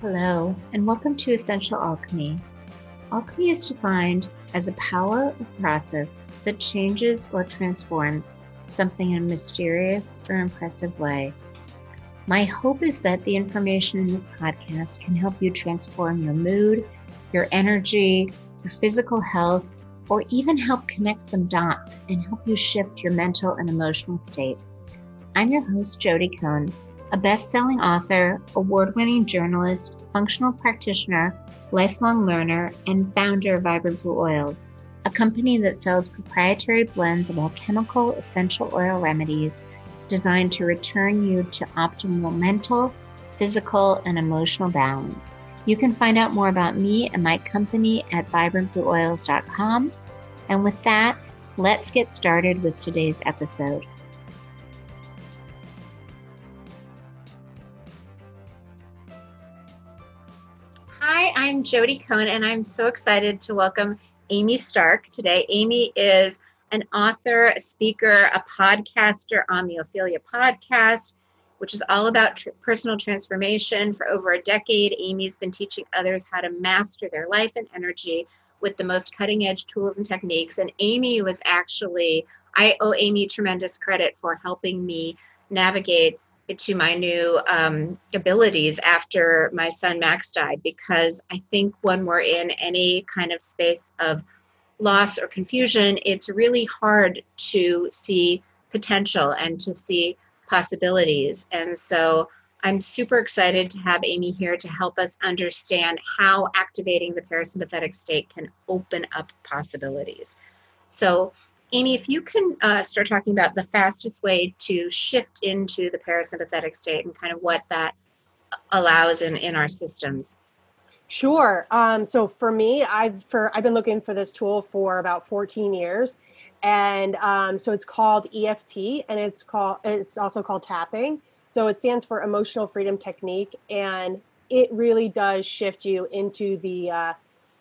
Hello, and welcome to Essential Alchemy. Alchemy is defined as a power or process that changes or transforms something in a mysterious or impressive way. My hope is that the information in this podcast can help you transform your mood, your energy, your physical health, or even help connect some dots and help you shift your mental and emotional state. I'm your host, Jodi Cohen, a best selling author, award winning journalist, functional practitioner, lifelong learner, and founder of Vibrant Blue Oils, a company that sells proprietary blends of alchemical essential oil remedies designed to return you to optimal mental, physical, and emotional balance. You can find out more about me and my company at vibrantblueoils.com. And with that, let's get started with today's episode. Hi, I'm Jodi Cohen, and I'm so excited to welcome Amy Stark today. Amy is an author, a speaker, a podcaster on the Ophelia podcast, which is all about tr- personal transformation. For over a decade, Amy's been teaching others how to master their life and energy with the most cutting edge tools and techniques. And Amy was actually, I owe Amy tremendous credit for helping me navigate to my new um, abilities after my son Max died, because I think when we're in any kind of space of loss or confusion, it's really hard to see potential and to see possibilities. And so I'm super excited to have Amy here to help us understand how activating the parasympathetic state can open up possibilities. So, Amy, if you can uh, start talking about the fastest way to shift into the parasympathetic state and kind of what that allows in, in our systems. Sure. Um, so for me, I've for I've been looking for this tool for about 14 years, and um, so it's called EFT, and it's called it's also called tapping. So it stands for Emotional Freedom Technique, and it really does shift you into the uh,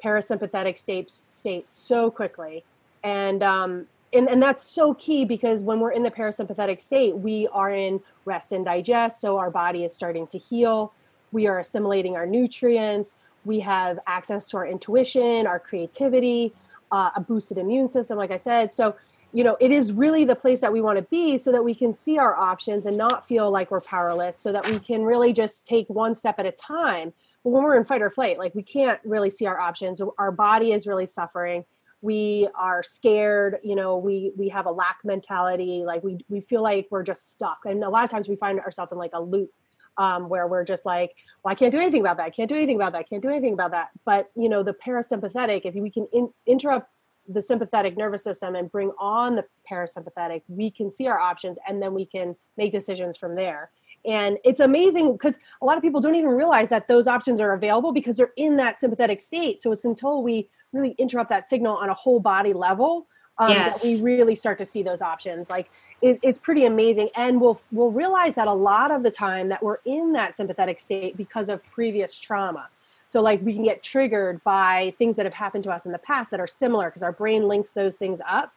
parasympathetic state state so quickly, and um, and, and that's so key because when we're in the parasympathetic state, we are in rest and digest. So our body is starting to heal. We are assimilating our nutrients. We have access to our intuition, our creativity, uh, a boosted immune system, like I said. So, you know, it is really the place that we want to be so that we can see our options and not feel like we're powerless, so that we can really just take one step at a time. But when we're in fight or flight, like we can't really see our options. Our body is really suffering we are scared you know we we have a lack mentality like we we feel like we're just stuck. And a lot of times we find ourselves in like a loop um, where we're just like well i can't do anything about that. I can't do anything about that. I can't do anything about that. But you know the parasympathetic if we can in, interrupt the sympathetic nervous system and bring on the parasympathetic we can see our options and then we can make decisions from there. And it's amazing because a lot of people don't even realize that those options are available because they're in that sympathetic state. So it's until we really interrupt that signal on a whole body level um, yes. that we really start to see those options. Like it, it's pretty amazing, and we'll we'll realize that a lot of the time that we're in that sympathetic state because of previous trauma. So like we can get triggered by things that have happened to us in the past that are similar because our brain links those things up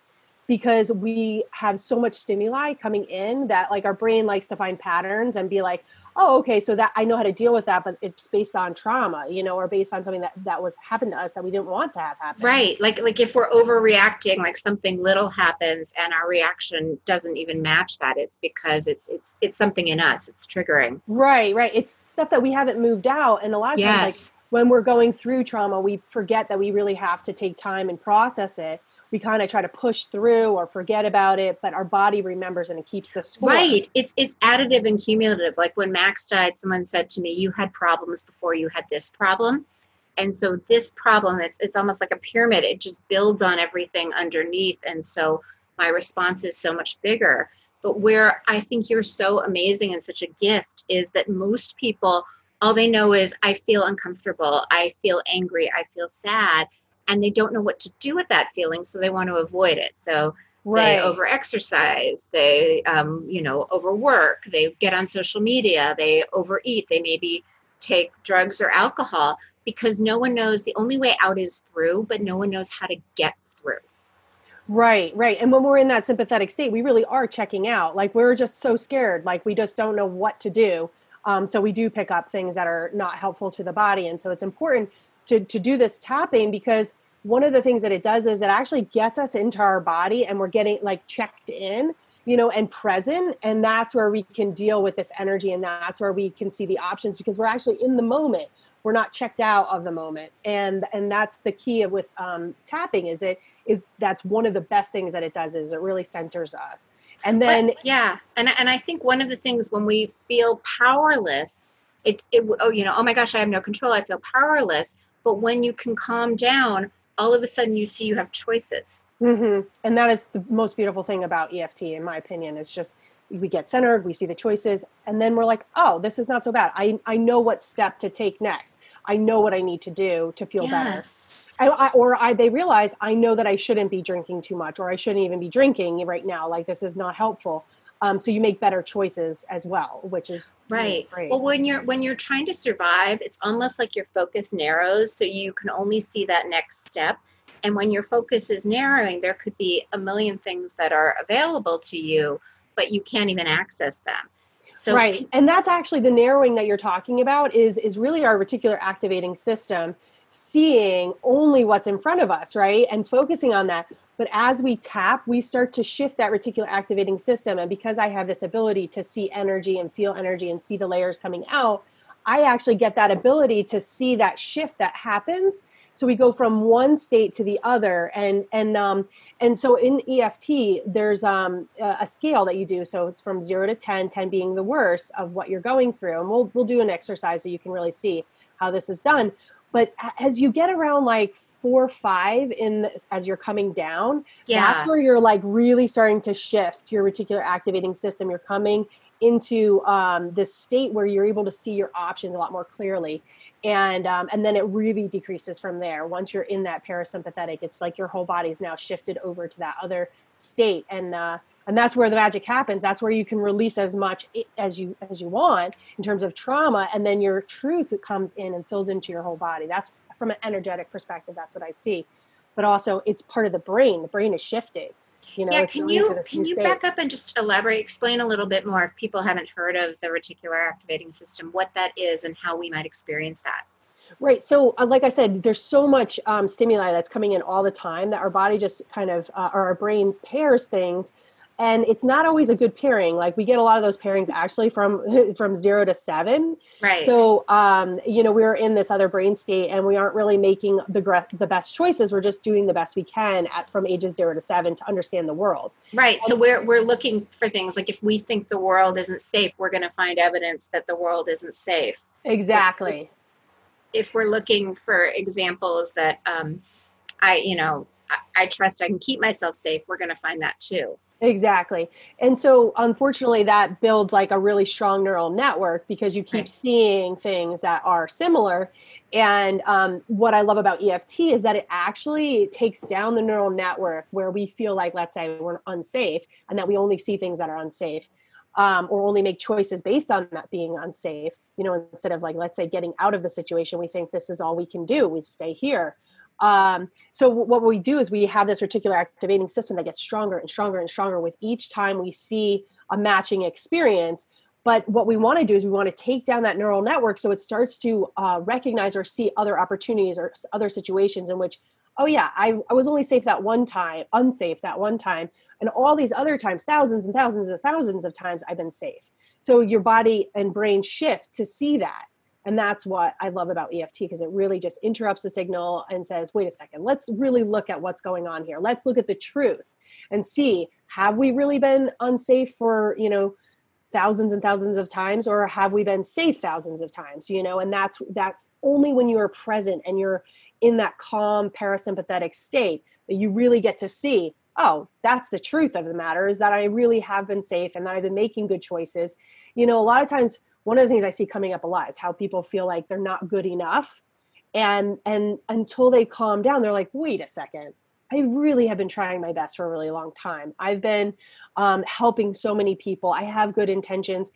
because we have so much stimuli coming in that like our brain likes to find patterns and be like oh okay so that i know how to deal with that but it's based on trauma you know or based on something that that was happened to us that we didn't want to have happen. Right like like if we're overreacting like something little happens and our reaction doesn't even match that it's because it's it's it's something in us it's triggering. Right right it's stuff that we haven't moved out and a lot of yes. times like when we're going through trauma we forget that we really have to take time and process it we kind of try to push through or forget about it, but our body remembers and it keeps the score. Right. It's it's additive and cumulative. Like when Max died, someone said to me, "You had problems before you had this problem." And so this problem, it's it's almost like a pyramid. It just builds on everything underneath, and so my response is so much bigger. But where I think you're so amazing and such a gift is that most people, all they know is I feel uncomfortable, I feel angry, I feel sad and they don't know what to do with that feeling so they want to avoid it so right. they over exercise they um, you know overwork they get on social media they overeat they maybe take drugs or alcohol because no one knows the only way out is through but no one knows how to get through right right and when we're in that sympathetic state we really are checking out like we're just so scared like we just don't know what to do Um, so we do pick up things that are not helpful to the body. And so it's important to, to do this tapping because one of the things that it does is it actually gets us into our body and we're getting like checked in you know and present. And that's where we can deal with this energy and that's where we can see the options because we're actually in the moment. We're not checked out of the moment. And and that's the key with um, tapping is it is that's one of the best things that it does is it really centers us. And then but, yeah and, and i think one of the things when we feel powerless it's it oh you know oh my gosh i have no control. I feel powerless. But when you can calm down all of a sudden you see you have choices. Mm-hmm. and that is the most beautiful thing about eft in my opinion is just we get centered we see the choices and then we're like oh this is not so bad. I, I know what step to take next. I know what i need to do to feel yes. better I, I, or I, they realize i know that i shouldn't be drinking too much or i shouldn't even be drinking right now. Like this is not helpful um, so you make better choices as well which is right. really well when you're when you're trying to survive it's almost like your focus narrows so you can only see that next step. And when your focus is narrowing there could be a million things that are available to you but you can't even access them. So right. and that's actually the narrowing that you're talking about is is really our reticular activating system seeing only what's in front of us right? And focusing on that but as we tap we start to shift that reticular activating system. And because i have this ability to see energy and feel energy and see the layers coming out i actually get that ability to see that shift that happens. So we go from one state to the other. And and um and so in eft there's um a scale that you do. So it's from 0 to 10 10 being the worst of what you're going through. And we'll we'll do an exercise so you can really see how this is done but as you get around like four five in the, as you're coming down yeah. that's where you're like really starting to shift your reticular activating system. You're coming into um, this state where you're able to see your options a lot more clearly. And um, and then it really decreases from there. Once you're in that parasympathetic it's like your whole body's now shifted over to that other state. And uh, and that's where the magic happens that's where you can release as much as you as you want in terms of trauma and then your truth comes in and fills into your whole body that's from an energetic perspective that's what i see but also it's part of the brain the brain is shifted you know, yeah, can you can you state. back up and just elaborate, explain a little bit more if people haven't heard of the reticular activating system, what that is and how we might experience that? Right. So, uh, like I said, there's so much um, stimuli that's coming in all the time that our body just kind of, uh, or our brain pairs things and it's not always a good pairing. Like we get a lot of those pairings actually from from zero to seven. Right. So um you know we're in this other brain state and we aren't really making the the best choices. We're just doing the best we can at from ages zero to seven to understand the world. Right. So we're we're looking for things. Like if we think the world isn't safe we're going to find evidence that the world isn't safe. Exactly. If, if we're looking for examples that um i you know I, I trust i can keep myself safe we're going to find that too Exactly. And so unfortunately that builds like a really strong neural network because you keep right. seeing things that are similar. And um, what I love about EFT is that it actually takes down the neural network where we feel like, let's say, we're unsafe and that we only see things that are unsafe. Um, or only make choices based on that being unsafe, you know, instead of like, let's say, getting out of the situation, we think this is all we can do, we stay here. Um, so what we do is we have this reticular activating system that gets stronger and stronger and stronger with each time we see a matching experience. But what we want to do is we want to take down that neural network so it starts to uh, recognize or see other opportunities or other situations in which, oh yeah, I, I was only safe that one time, unsafe that one time, and all these other times, thousands and thousands and thousands of times, I've been safe. So your body and brain shift to see that and that's what I love about EFT because it really just interrupts the signal and says, wait a second, let's really look at what's going on here. Let's look at the truth and see have we really been unsafe for, you know, thousands and thousands of times or have we been safe thousands of times you know and that's that's only when you are present and you're in that calm parasympathetic state that you really get to see oh that's the truth of the matter is that i really have been safe and that i've been making good choices you know a lot of times one of the things I see coming up a lot is how people feel like they're not good enough. And and until they calm down, they're like, wait a second. I really have been trying my best for a really long time. I've been um, helping so many people. I have good intentions.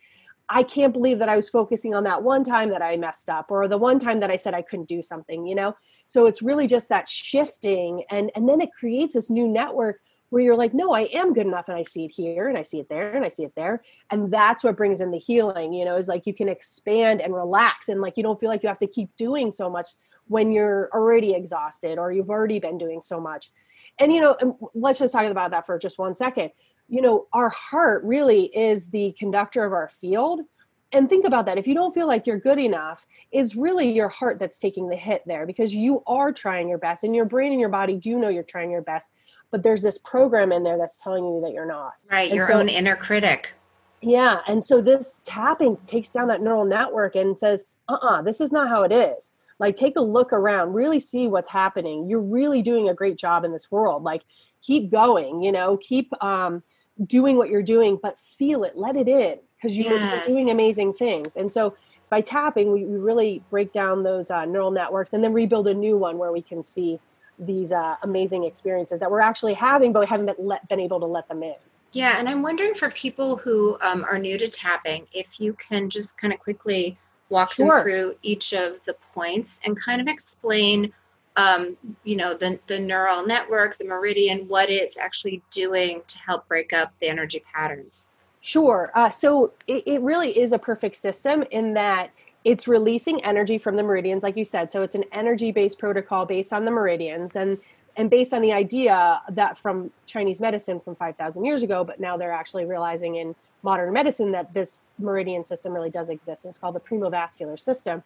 I can't believe that I was focusing on that one time that I messed up or the one time that I said I couldn't do something, you know? So it's really just that shifting and and then it creates this new network where you're like, no, I am good enough. And I see it here and I see it there and I see it there. And that's what brings in the healing, you know, is like you can expand and relax and like you don't feel like you have to keep doing so much when you're already exhausted or you've already been doing so much. And, you know, let's just talk about that for just one second. You know, our heart really is the conductor of our field and think about that if you don't feel like you're good enough it's really your heart that's taking the hit there because you are trying your best and your brain and your body do know you're trying your best but there's this program in there that's telling you that you're not. Right and your so, own inner critic. Yeah and so this tapping takes down that neural network and says uh-uh this is not how it is. Like take a look around really see what's happening. You're really doing a great job in this world. Like keep going you know keep um doing what you're doing but feel it let it in because you yes. are doing amazing things. And so by tapping, we, we really break down those uh, neural networks and then rebuild a new one where we can see these uh, amazing experiences that we're actually having, but we haven't been, let, been able to let them in. Yeah, and I'm wondering for people who um, are new to tapping, if you can just kind of quickly walk sure. them through each of the points and kind of explain, um, you know, the, the neural network, the meridian, what it's actually doing to help break up the energy patterns. Sure. Uh, so it, it really is a perfect system in that it's releasing energy from the meridians, like you said. So it's an energy based protocol based on the meridians and and based on the idea that from Chinese medicine from 5,000 years ago, but now they're actually realizing in modern medicine that this meridian system really does exist. And it's called the primovascular system.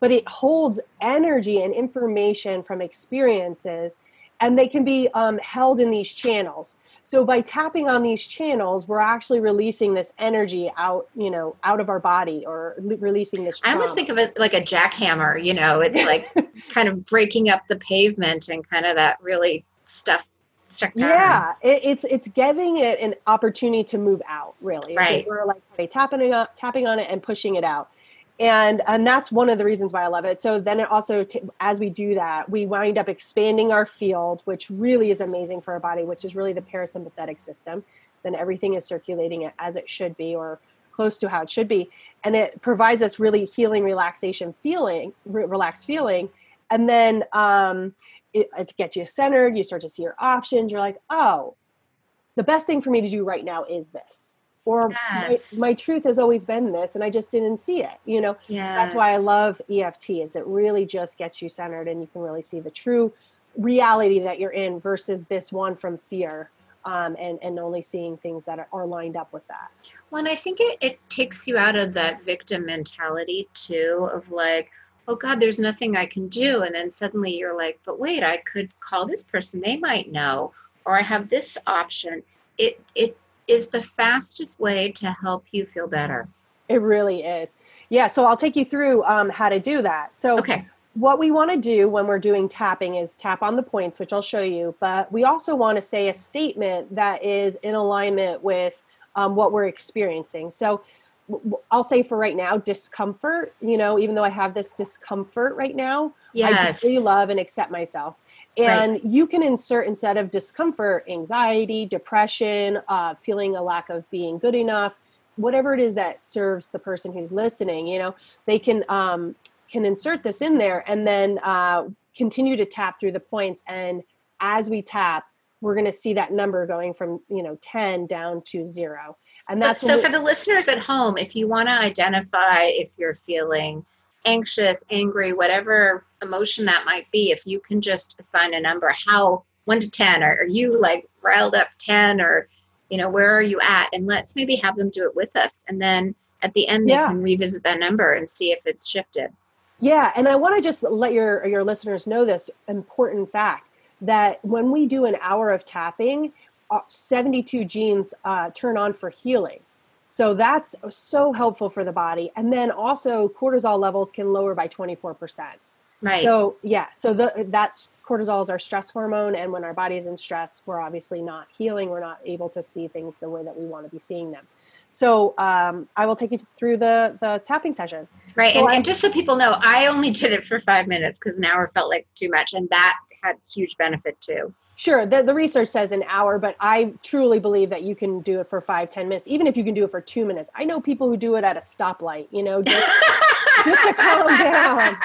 But it holds energy and information from experiences, and they can be um, held in these channels. So by tapping on these channels, we're actually releasing this energy out, you know, out of our body or releasing this. Trauma. I almost think of it like a jackhammer. You know, it's like kind of breaking up the pavement and kind of that really stuff stuck pattern. Yeah, it, it's it's giving it an opportunity to move out. Really, right? we're like tapping it up, tapping on it, and pushing it out and and that's one of the reasons why i love it. So then it also t- as we do that we wind up expanding our field which really is amazing for our body which is really the parasympathetic system. Then everything is circulating as it should be or close to how it should be. And it provides us really healing relaxation feeling re- relaxed feeling. And then um, it, it gets you centered. You start to see your options. You're like oh the best thing for me to do right now is this or yes. my, my, truth has always been this and i just didn't see it you know? Yes. so that's why i love eft is it really just gets you centered and you can really see the true reality that you're in versus this one from fear um, and and only seeing things that are, are lined up with that. Well and i think it, it takes you out of that victim mentality too of like oh god there's nothing i can do. And then suddenly you're like but wait i could call this person. They might know. Or i have this option. It it is the fastest way to help you feel better. It really is. Yeah. So I'll take you through um, how to do that. So, okay. what we want to do when we're doing tapping is tap on the points, which I'll show you, but we also want to say a statement that is in alignment with um, what we're experiencing. So, I'll say for right now, discomfort, you know, even though I have this discomfort right now, yes. I really love and accept myself. And right. you can insert instead of discomfort, anxiety, depression, uh, feeling a lack of being good enough, whatever it is that serves the person who's listening. You know, they can um, can insert this in there and then uh, continue to tap through the points. And as we tap, we're going to see that number going from you know 10 down to zero and that's so we- for the listeners at home if you want to identify if you're feeling anxious, angry, whatever emotion that might be, if you can just assign a number, how one to 10, or are you like riled up 10, or, you know, where are you at? And let's maybe have them do it with us. And then at the end, they yeah. can revisit that number and see if it's shifted. Yeah. And I want to just let your, your listeners know this important fact that when we do an hour of tapping, uh, 72 genes uh, turn on for healing. So that's so helpful for the body. And then also cortisol levels can lower by 24%. Right. So yeah, so the that's cortisol is our stress hormone, and when our body is in stress, we're obviously not healing. We're not able to see things the way that we want to be seeing them. So um, I will take you through the the tapping session. Right, so and, and just so people know, I only did it for five minutes because an hour felt like too much, and that had huge benefit too. Sure, the, the research says an hour, but I truly believe that you can do it for five, ten minutes, even if you can do it for two minutes. I know people who do it at a stoplight, you know, just, just to calm down.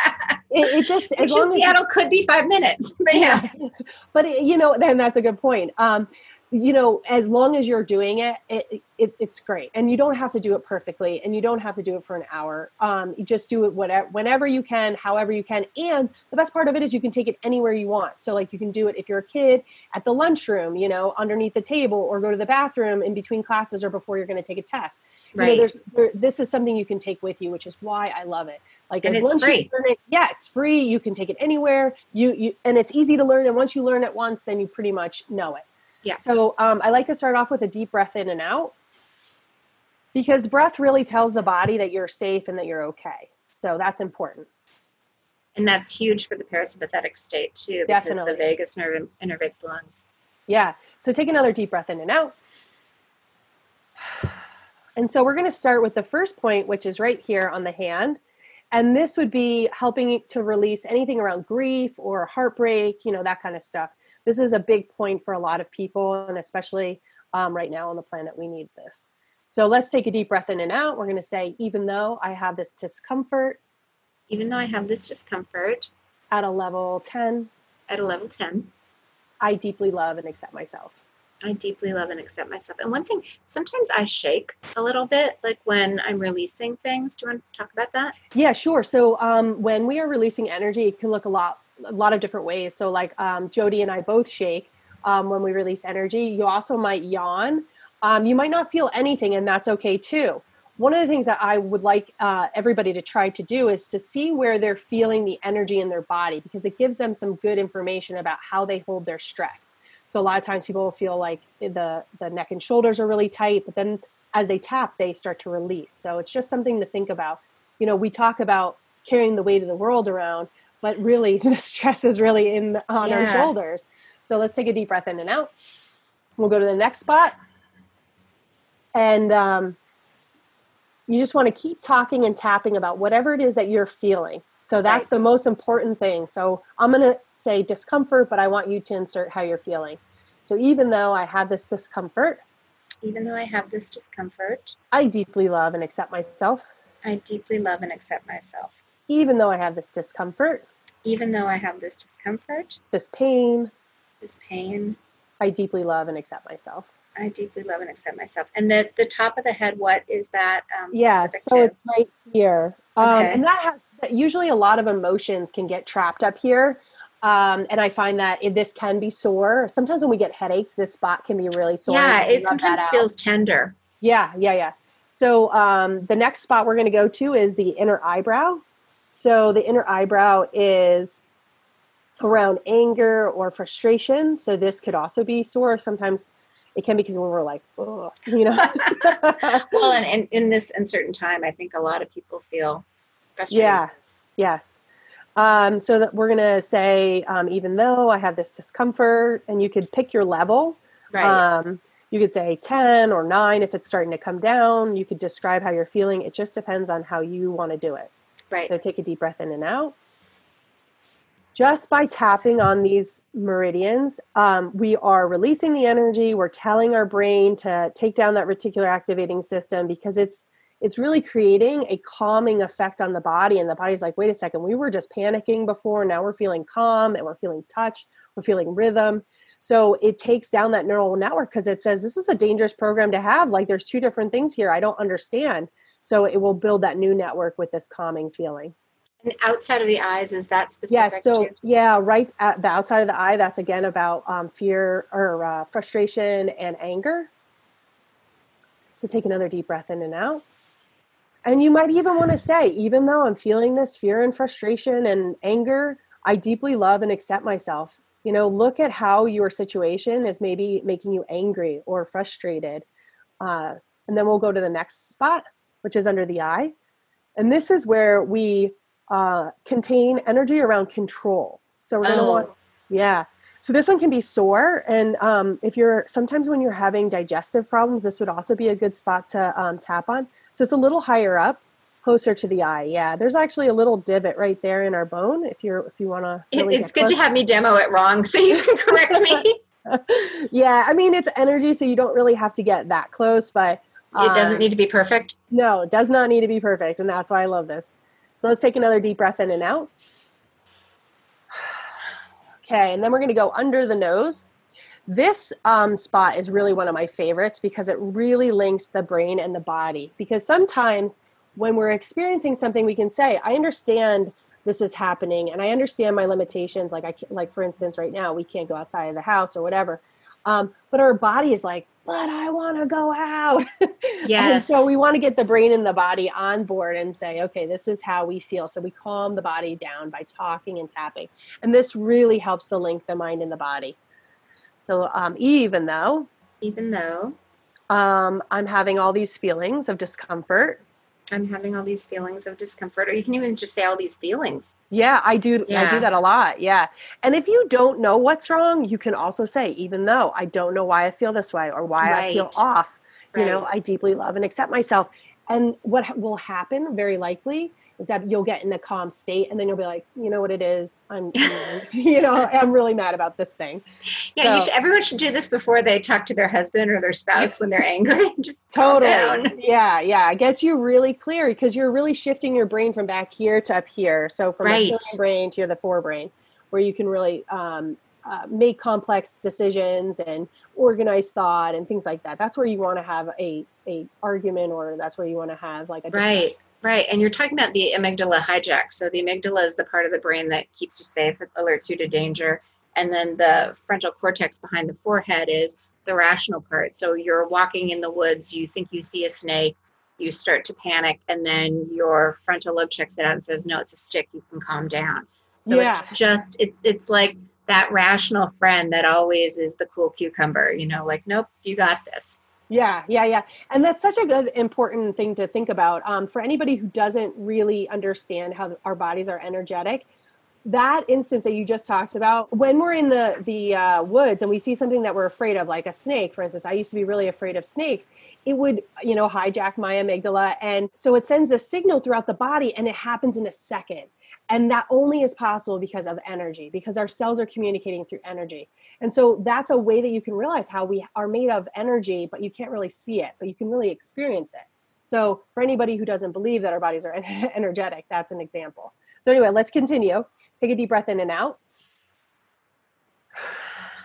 It, it just as long as Seattle could be five minutes, but yeah. but it, you know, then that's a good point. Um, you know, as long as you're doing it, it, it, it's great. And you don't have to do it perfectly and you don't have to do it for an hour. Um, you just do it whatever, whenever you can, however you can. And the best part of it is you can take it anywhere you want. So like you can do it if you're a kid at the lunchroom, you know, underneath the table or go to the bathroom in between classes or before you're going to take a test. Right. You know, there's, there, this is something you can take with you, which is why I love it. Like and it's free. It, yeah, it's free. You can take it anywhere. You, you, and it's easy to learn. And once you learn it once, then you pretty much know it. Yeah. So um, I like to start off with a deep breath in and out because breath really tells the body that you're safe and that you're okay. So that's important. And that's huge for the parasympathetic state too, because Definitely. the vagus nerve innervates the lungs. Yeah. So take another deep breath in and out. And so we're going to start with the first point, which is right here on the hand. And this would be helping to release anything around grief or heartbreak, you know, that kind of stuff this is a big point for a lot of people, and especially um, right now on the planet, we need this. So let's take a deep breath in and out. We're going to say, even though I have this discomfort, even though I have this discomfort, at a level 10, at a level 10, I deeply love and accept myself. I deeply love and accept myself. And one thing, sometimes I shake a little bit, like when I'm releasing things. Do you want to talk about that? Yeah, sure. So um, when we are releasing energy, it can look a lot a lot of different ways. So, like um, Jodi and I both shake um, when we release energy. You also might yawn. Um, you might not feel anything, and that's okay too. One of the things that I would like uh, everybody to try to do is to see where they're feeling the energy in their body because it gives them some good information about how they hold their stress. So a lot of times people feel like the the neck and shoulders are really tight, but then as they tap, they start to release. So it's just something to think about. You know, we talk about carrying the weight of the world around, but really the stress is really in on yeah. our shoulders. So let's take a deep breath in and out. We'll go to the next spot. And um, you just want to keep talking and tapping about whatever it is that you're feeling. So that's right. the most important thing. So I'm going to say discomfort, but I want you to insert how you're feeling. So even though I have this discomfort, even though I have this discomfort, I deeply love and accept myself. I deeply love and accept myself. Even though I have this discomfort, even though I have this discomfort, this pain, this pain, I deeply love and accept myself. I deeply love and accept myself. And the the top of the head, what is that? Um, yeah, so to? it's right here, um, okay. and that has usually a lot of emotions can get trapped up here. Um, and I find that it, this can be sore. Sometimes when we get headaches, this spot can be really sore. Yeah, it sometimes feels tender. Yeah, yeah, yeah. So um, the next spot we're going to go to is the inner eyebrow. So the inner eyebrow is around anger or frustration. So this could also be sore. Sometimes it can be because when we're like, oh, you know. well, and, and in this uncertain time, I think a lot of people feel frustrated. Yeah. Yes. Um, so that we're gonna say, um, even though I have this discomfort, and you could pick your level. Right. Um, you could say 10 or 9 if it's starting to come down. You could describe how you're feeling. It just depends on how you want to do it. Right. So take a deep breath in and out. Just by tapping on these meridians, um, we are releasing the energy. We're telling our brain to take down that reticular activating system because it's it's really creating a calming effect on the body. And the body's like, wait a second, we were just panicking before. Now we're feeling calm and we're feeling touch. We're feeling rhythm. So it takes down that neural network because it says this is a dangerous program to have. Like there's two different things here. I don't understand. So it will build that new network with this calming feeling. And outside of the eyes, is that specific? Yeah, so yeah, right at the outside of the eye, that's again about um, fear or uh, frustration and anger. So take another deep breath in and out. And you might even want to say, even though I'm feeling this fear and frustration and anger, I deeply love and accept myself. You know, look at how your situation is maybe making you angry or frustrated. Uh, and then we'll go to the next spot which is under the eye. And this is where we uh, contain energy around control. So we're going to oh. want, yeah. So this one can be sore. And um, if you're, sometimes when you're having digestive problems, this would also be a good spot to um, tap on. So it's a little higher up, closer to the eye. Yeah. There's actually a little divot right there in our bone. If you're, if you want to. Really it's good to have me demo it wrong so you can correct me. yeah. I mean, it's energy, so you don't really have to get that close, but it doesn't um, need to be perfect. No, it does not need to be perfect. And that's why I love this. So let's take another deep breath in and out. Okay, and then we're going to go under the nose. This um, spot is really one of my favorites because it really links the brain and the body. Because sometimes when we're experiencing something, we can say, I understand this is happening and I understand my limitations. Like, I like, for instance, right now, we can't go outside of the house or whatever. Um, but our body is like, but I want to go out. Yes. so we want to get the brain and the body on board and say, okay, this is how we feel. So we calm the body down by talking and tapping. And this really helps to link the mind and the body. So um, even though, even though um, I'm having all these feelings of discomfort, I'm having all these feelings of discomfort, or you can even just say all these feelings. Yeah, I do. Yeah. I do that a lot. Yeah. And if you don't know what's wrong, you can also say, even though I don't know why I feel this way or why right. I feel off, you right. know, I deeply love and accept myself. And what will happen very likely is that you'll get in a calm state and then you'll be like, you know what it is? I'm, you know, I'm really mad about this thing. Yeah, so, should, everyone should do this before they talk to their husband or their spouse when they're angry. Just totally. Yeah, yeah. It gets you really clear because you're really shifting your brain from back here to up here. So from right. the brain to the forebrain, where you can really um, uh, make complex decisions and organize thought and things like that. That's where you want to have a a argument, or that's where you want to have like a right. Right. And you're talking about the amygdala hijack. So the amygdala is the part of the brain that keeps you safe, alerts you to danger. And then the frontal cortex behind the forehead is the rational part. So you're walking in the woods, you think you see a snake, you start to panic, and then your frontal lobe checks it out and says, No, it's a stick, you can calm down. So yeah. it's just it's it's like that rational friend that always is the cool cucumber, you know, like, nope, you got this. Yeah, yeah, yeah. And that's such a good, important thing to think about. Um, for anybody who doesn't really understand how our bodies are energetic, that instance that you just talked about, when we're in the the uh, woods and we see something that we're afraid of, like a snake, for instance, I used to be really afraid of snakes. It would, you know, hijack my amygdala, and so it sends a signal throughout the body, and it happens in a second. And that only is possible because of energy, because our cells are communicating through energy. And so that's a way that you can realize how we are made of energy, but you can't really see it, but you can really experience it. So for anybody who doesn't believe that our bodies are energetic, that's an example. So anyway, let's continue. Take a deep breath in and out.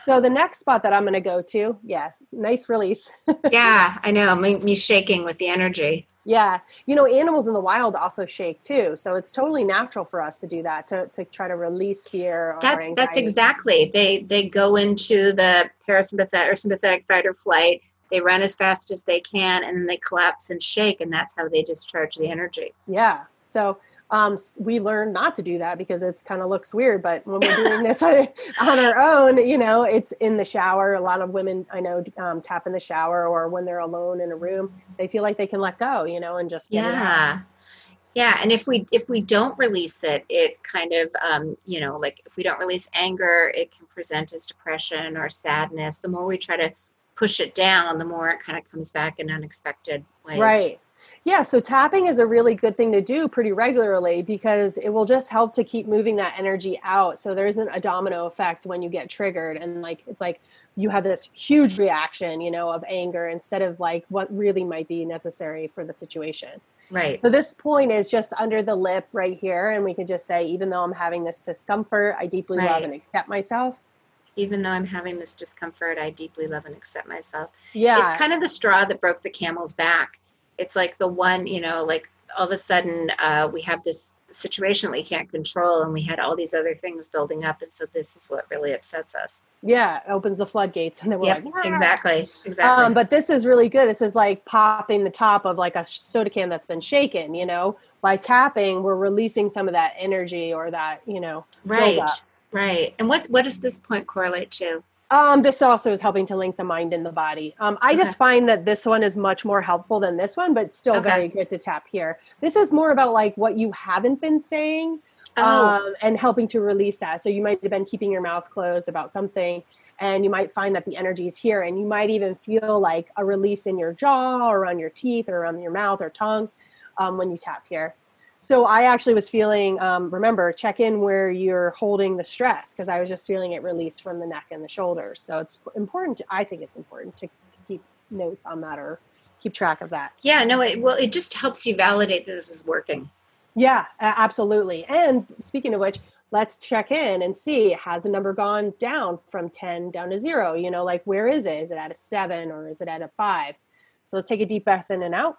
So the next spot that I'm going to go to, yes, nice release. yeah, I know. Me, me shaking with the energy. Yeah. You know, animals in the wild also shake too. So it's totally natural for us to do that to, to try to release fear. that's that's exactly. They they go into the parasympathetic or sympathetic fight or flight. They run as fast as they can and then they collapse and shake and that's how they discharge the energy. Yeah. So um, we learn not to do that because it's kind of looks weird. But when we're doing this on our own, you know, it's in the shower. A lot of women I know um, tap in the shower or when they're alone in a room, they feel like they can let go, you know, and just yeah. Yeah, and if we if we don't release it, it kind of um, you know like if we don't release anger, it can present as depression or sadness. The more we try to push it down, the more it kind of comes back in unexpected ways. Right. Yeah, so tapping is a really good thing to do pretty regularly because it will just help to keep moving that energy out. So there isn't a domino effect when you get triggered and like it's like you have this huge reaction, you know, of anger instead of like what really might be necessary for the situation. Right. So this point is just under the lip right here and we can just say even though I'm having this discomfort, I deeply right. love and accept myself even though I'm having this discomfort, I deeply love and accept myself. Yeah. It's kind of the straw that broke the camel's back it's like the one you know like all of a sudden uh, we have this situation we can't control and we had all these other things building up and so this is what really upsets us. Yeah opens the floodgates and then we're yep, like ah. exactly exactly. Um, but this is really good. This is like popping the top of like a soda can that's been shaken you know? By tapping we're releasing some of that energy or that you know right right. And what what does this point correlate to um, this also is helping to link the mind and the body. Um, I okay. just find that this one is much more helpful than this one, but still okay. very good to tap here. This is more about like what you haven't been saying oh. um, and helping to release that. So you might have been keeping your mouth closed about something, and you might find that the energy is here, and you might even feel like a release in your jaw or on your teeth or around your mouth or tongue um, when you tap here. So I actually was feeling, um, remember, check in where you're holding the stress because I was just feeling it release from the neck and the shoulders. So it's important. To, I think it's important to, to keep notes on that or keep track of that. Yeah, no, it, well, it just helps you validate that this is working. Yeah, absolutely. And speaking of which, let's check in and see has the number gone down from 10 down to zero? You know, like where is it? Is it at a seven or is it at a five? So let's take a deep breath in and out.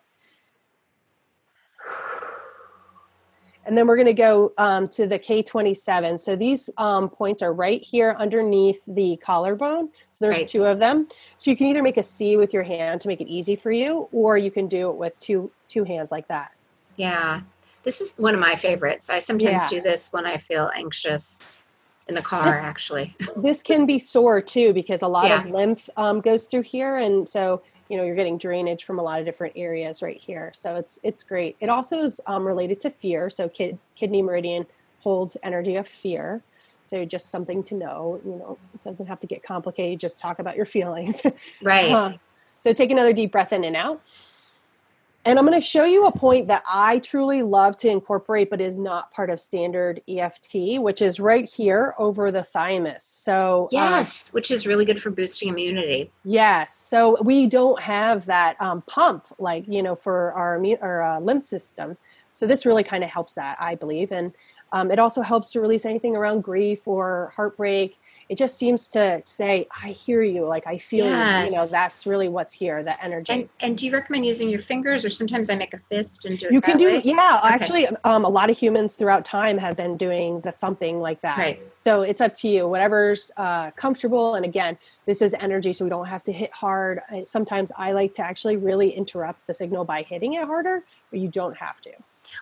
And then we're going to go um, to the K27. So these um, points are right here underneath the collarbone. So there's right. two of them. So you can either make a C with your hand to make it easy for you, or you can do it with two two hands like that. Yeah, this is one of my favorites. I sometimes yeah. do this when I feel anxious in the car. This, actually, this can be sore too because a lot yeah. of lymph um, goes through here, and so you know you're getting drainage from a lot of different areas right here. So it's it's great. It also is um, related to fear. So kid, kidney meridian holds energy of fear. So just something to know you know it doesn't have to get complicated. Just talk about your feelings. Right. Uh, so take another deep breath in and out and I'm going to show you a point that I truly love to incorporate, but is not part of standard EFT, which is right here over the thymus. So, uh, yes, which is really good for boosting immunity. Yes. So, we don't have that um, pump like, you know, for our, our uh, lymph system. So, this really kind of helps that, I believe. And um, it also helps to release anything around grief or heartbreak it just seems to say i hear you like i feel yes. you you know that's really what's here the energy and, and do you recommend using your fingers or sometimes i make a fist and do it you can do way? yeah okay. actually um, a lot of humans throughout time have been doing the thumping like that right so it's up to you whatever's uh, comfortable and again this is energy so we don't have to hit hard sometimes i like to actually really interrupt the signal by hitting it harder but you don't have to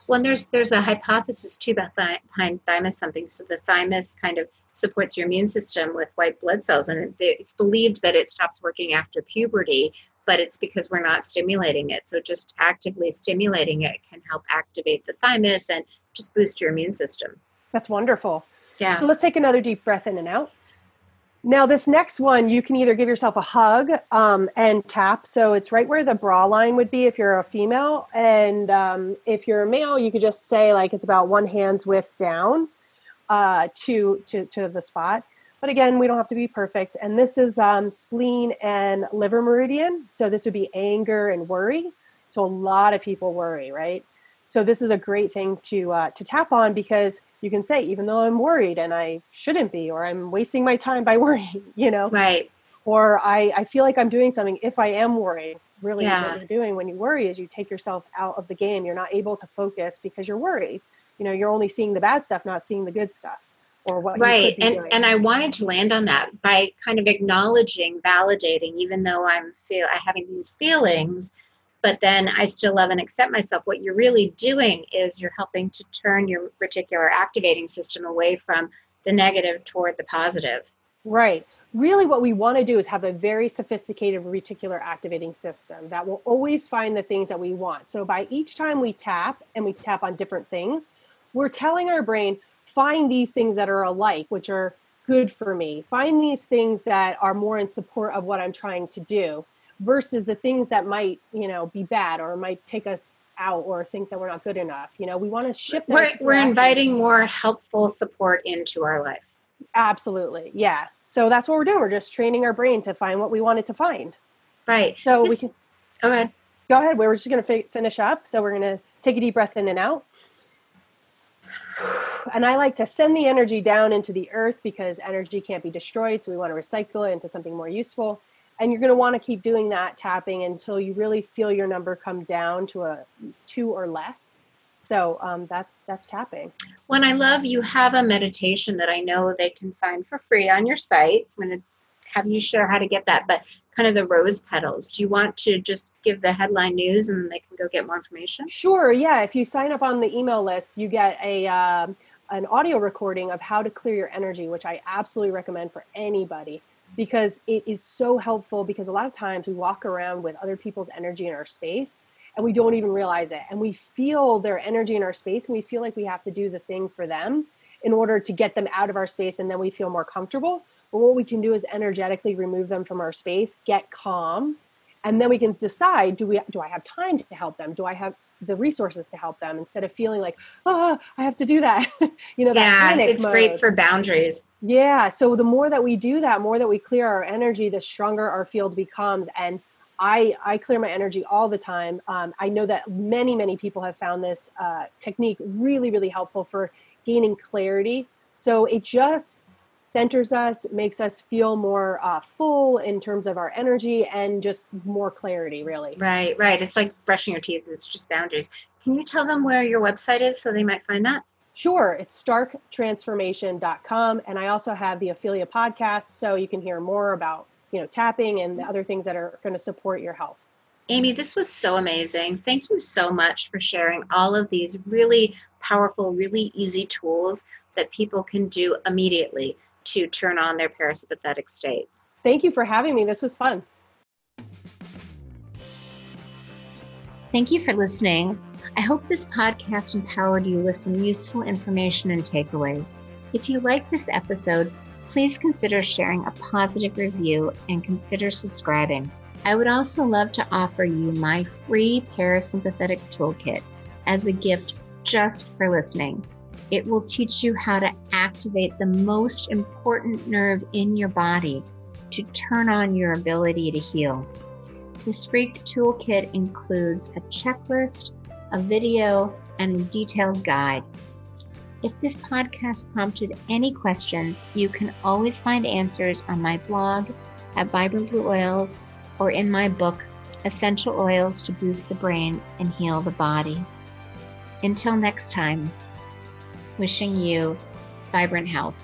well, there's there's a hypothesis too behind thymus thumping. So the thymus kind of supports your immune system with white blood cells, and it's believed that it stops working after puberty, but it's because we're not stimulating it. So just actively stimulating it can help activate the thymus and just boost your immune system. That's wonderful. Yeah. So let's take another deep breath in and out. Now, this next one, you can either give yourself a hug um, and tap. So it's right where the bra line would be if you're a female. And um, if you're a male, you could just say, like, it's about one hand's width down uh, to, to, to the spot. But again, we don't have to be perfect. And this is um, spleen and liver meridian. So this would be anger and worry. So a lot of people worry, right? So this is a great thing to uh, to tap on because you can say, even though I'm worried and I shouldn't be, or I'm wasting my time by worrying, you know, right? Or I I feel like I'm doing something if I am worried. Really, yeah. what you're doing when you worry is you take yourself out of the game. You're not able to focus because you're worried. You know, you're only seeing the bad stuff, not seeing the good stuff or what right and doing. and i wanted to land on that by kind of acknowledging validating even though i'm feel i having these feelings but then I still love and accept myself. What you're really doing is you're helping to turn your reticular activating system away from the negative toward the positive. Right. Really, what we want to do is have a very sophisticated reticular activating system that will always find the things that we want. So, by each time we tap and we tap on different things, we're telling our brain, find these things that are alike, which are good for me. Find these things that are more in support of what I'm trying to do versus the things that might you know be bad or might take us out or think that we're not good enough you know? We want to shift we're, we're inviting more helpful support into our life. Absolutely yeah. So that's what we're doing. We're just training our brain to find what we want it to find. Right. So this, we can go ahead. Go ahead. We're just going to fi- finish up. So we're going to take a deep breath in and out. And I like to send the energy down into the earth because energy can't be destroyed. So we want to recycle it into something more useful and you're going to want to keep doing that tapping until you really feel your number come down to a two or less. So um, that's that's tapping. When i love you have a meditation that i know they can find for free on your site. I'm going to have you share how to get that but kind of the rose petals. Do you want to just give the headline news and then they can go get more information? Sure yeah. If you sign up on the email list you get a um, an audio recording of how to clear your energy which i absolutely recommend for anybody because it is so helpful because a lot of times we walk around with other people's energy in our space and we don't even realize it. And we feel their energy in our space and we feel like we have to do the thing for them in order to get them out of our space and then we feel more comfortable. But what we can do is energetically remove them from our space get calm and then we can decide do we do i have time to help them? Do i have the resources to help them instead of feeling like oh i have to do that. You know yeah it's mode. great for boundaries. Yeah so the more that we do that more that we clear our energy the stronger our field becomes and i i clear my energy all the time. Um, i know that many many people have found this uh, technique really really helpful for gaining clarity. So it just centers us, makes us feel more uh, full in terms of our energy and just more clarity, really. Right, right. It's like brushing your teeth, it's just boundaries. Can you tell them where your website is so they might find that? Sure, it's starktransformation.com. And I also have the Ophelia podcast, so you can hear more about, you know, tapping and the other things that are going to support your health. Amy, this was so amazing. Thank you so much for sharing all of these really powerful, really easy tools that people can do immediately to turn on their parasympathetic state. Thank you for having me. This was fun. Thank you for listening. I hope this podcast empowered you with some useful information and takeaways. If you like this episode, please consider sharing a positive review and consider subscribing. I would also love to offer you my free parasympathetic toolkit as a gift just for listening. It will teach you how to activate the most important nerve in your body to turn on your ability to heal. This free toolkit includes a checklist, a video, and a detailed guide. If this podcast prompted any questions, you can always find answers on my blog at Vibrant Blue Oils or in my book, Essential Oils to Boost the Brain and Heal the Body. Until next time, wishing you vibrant health.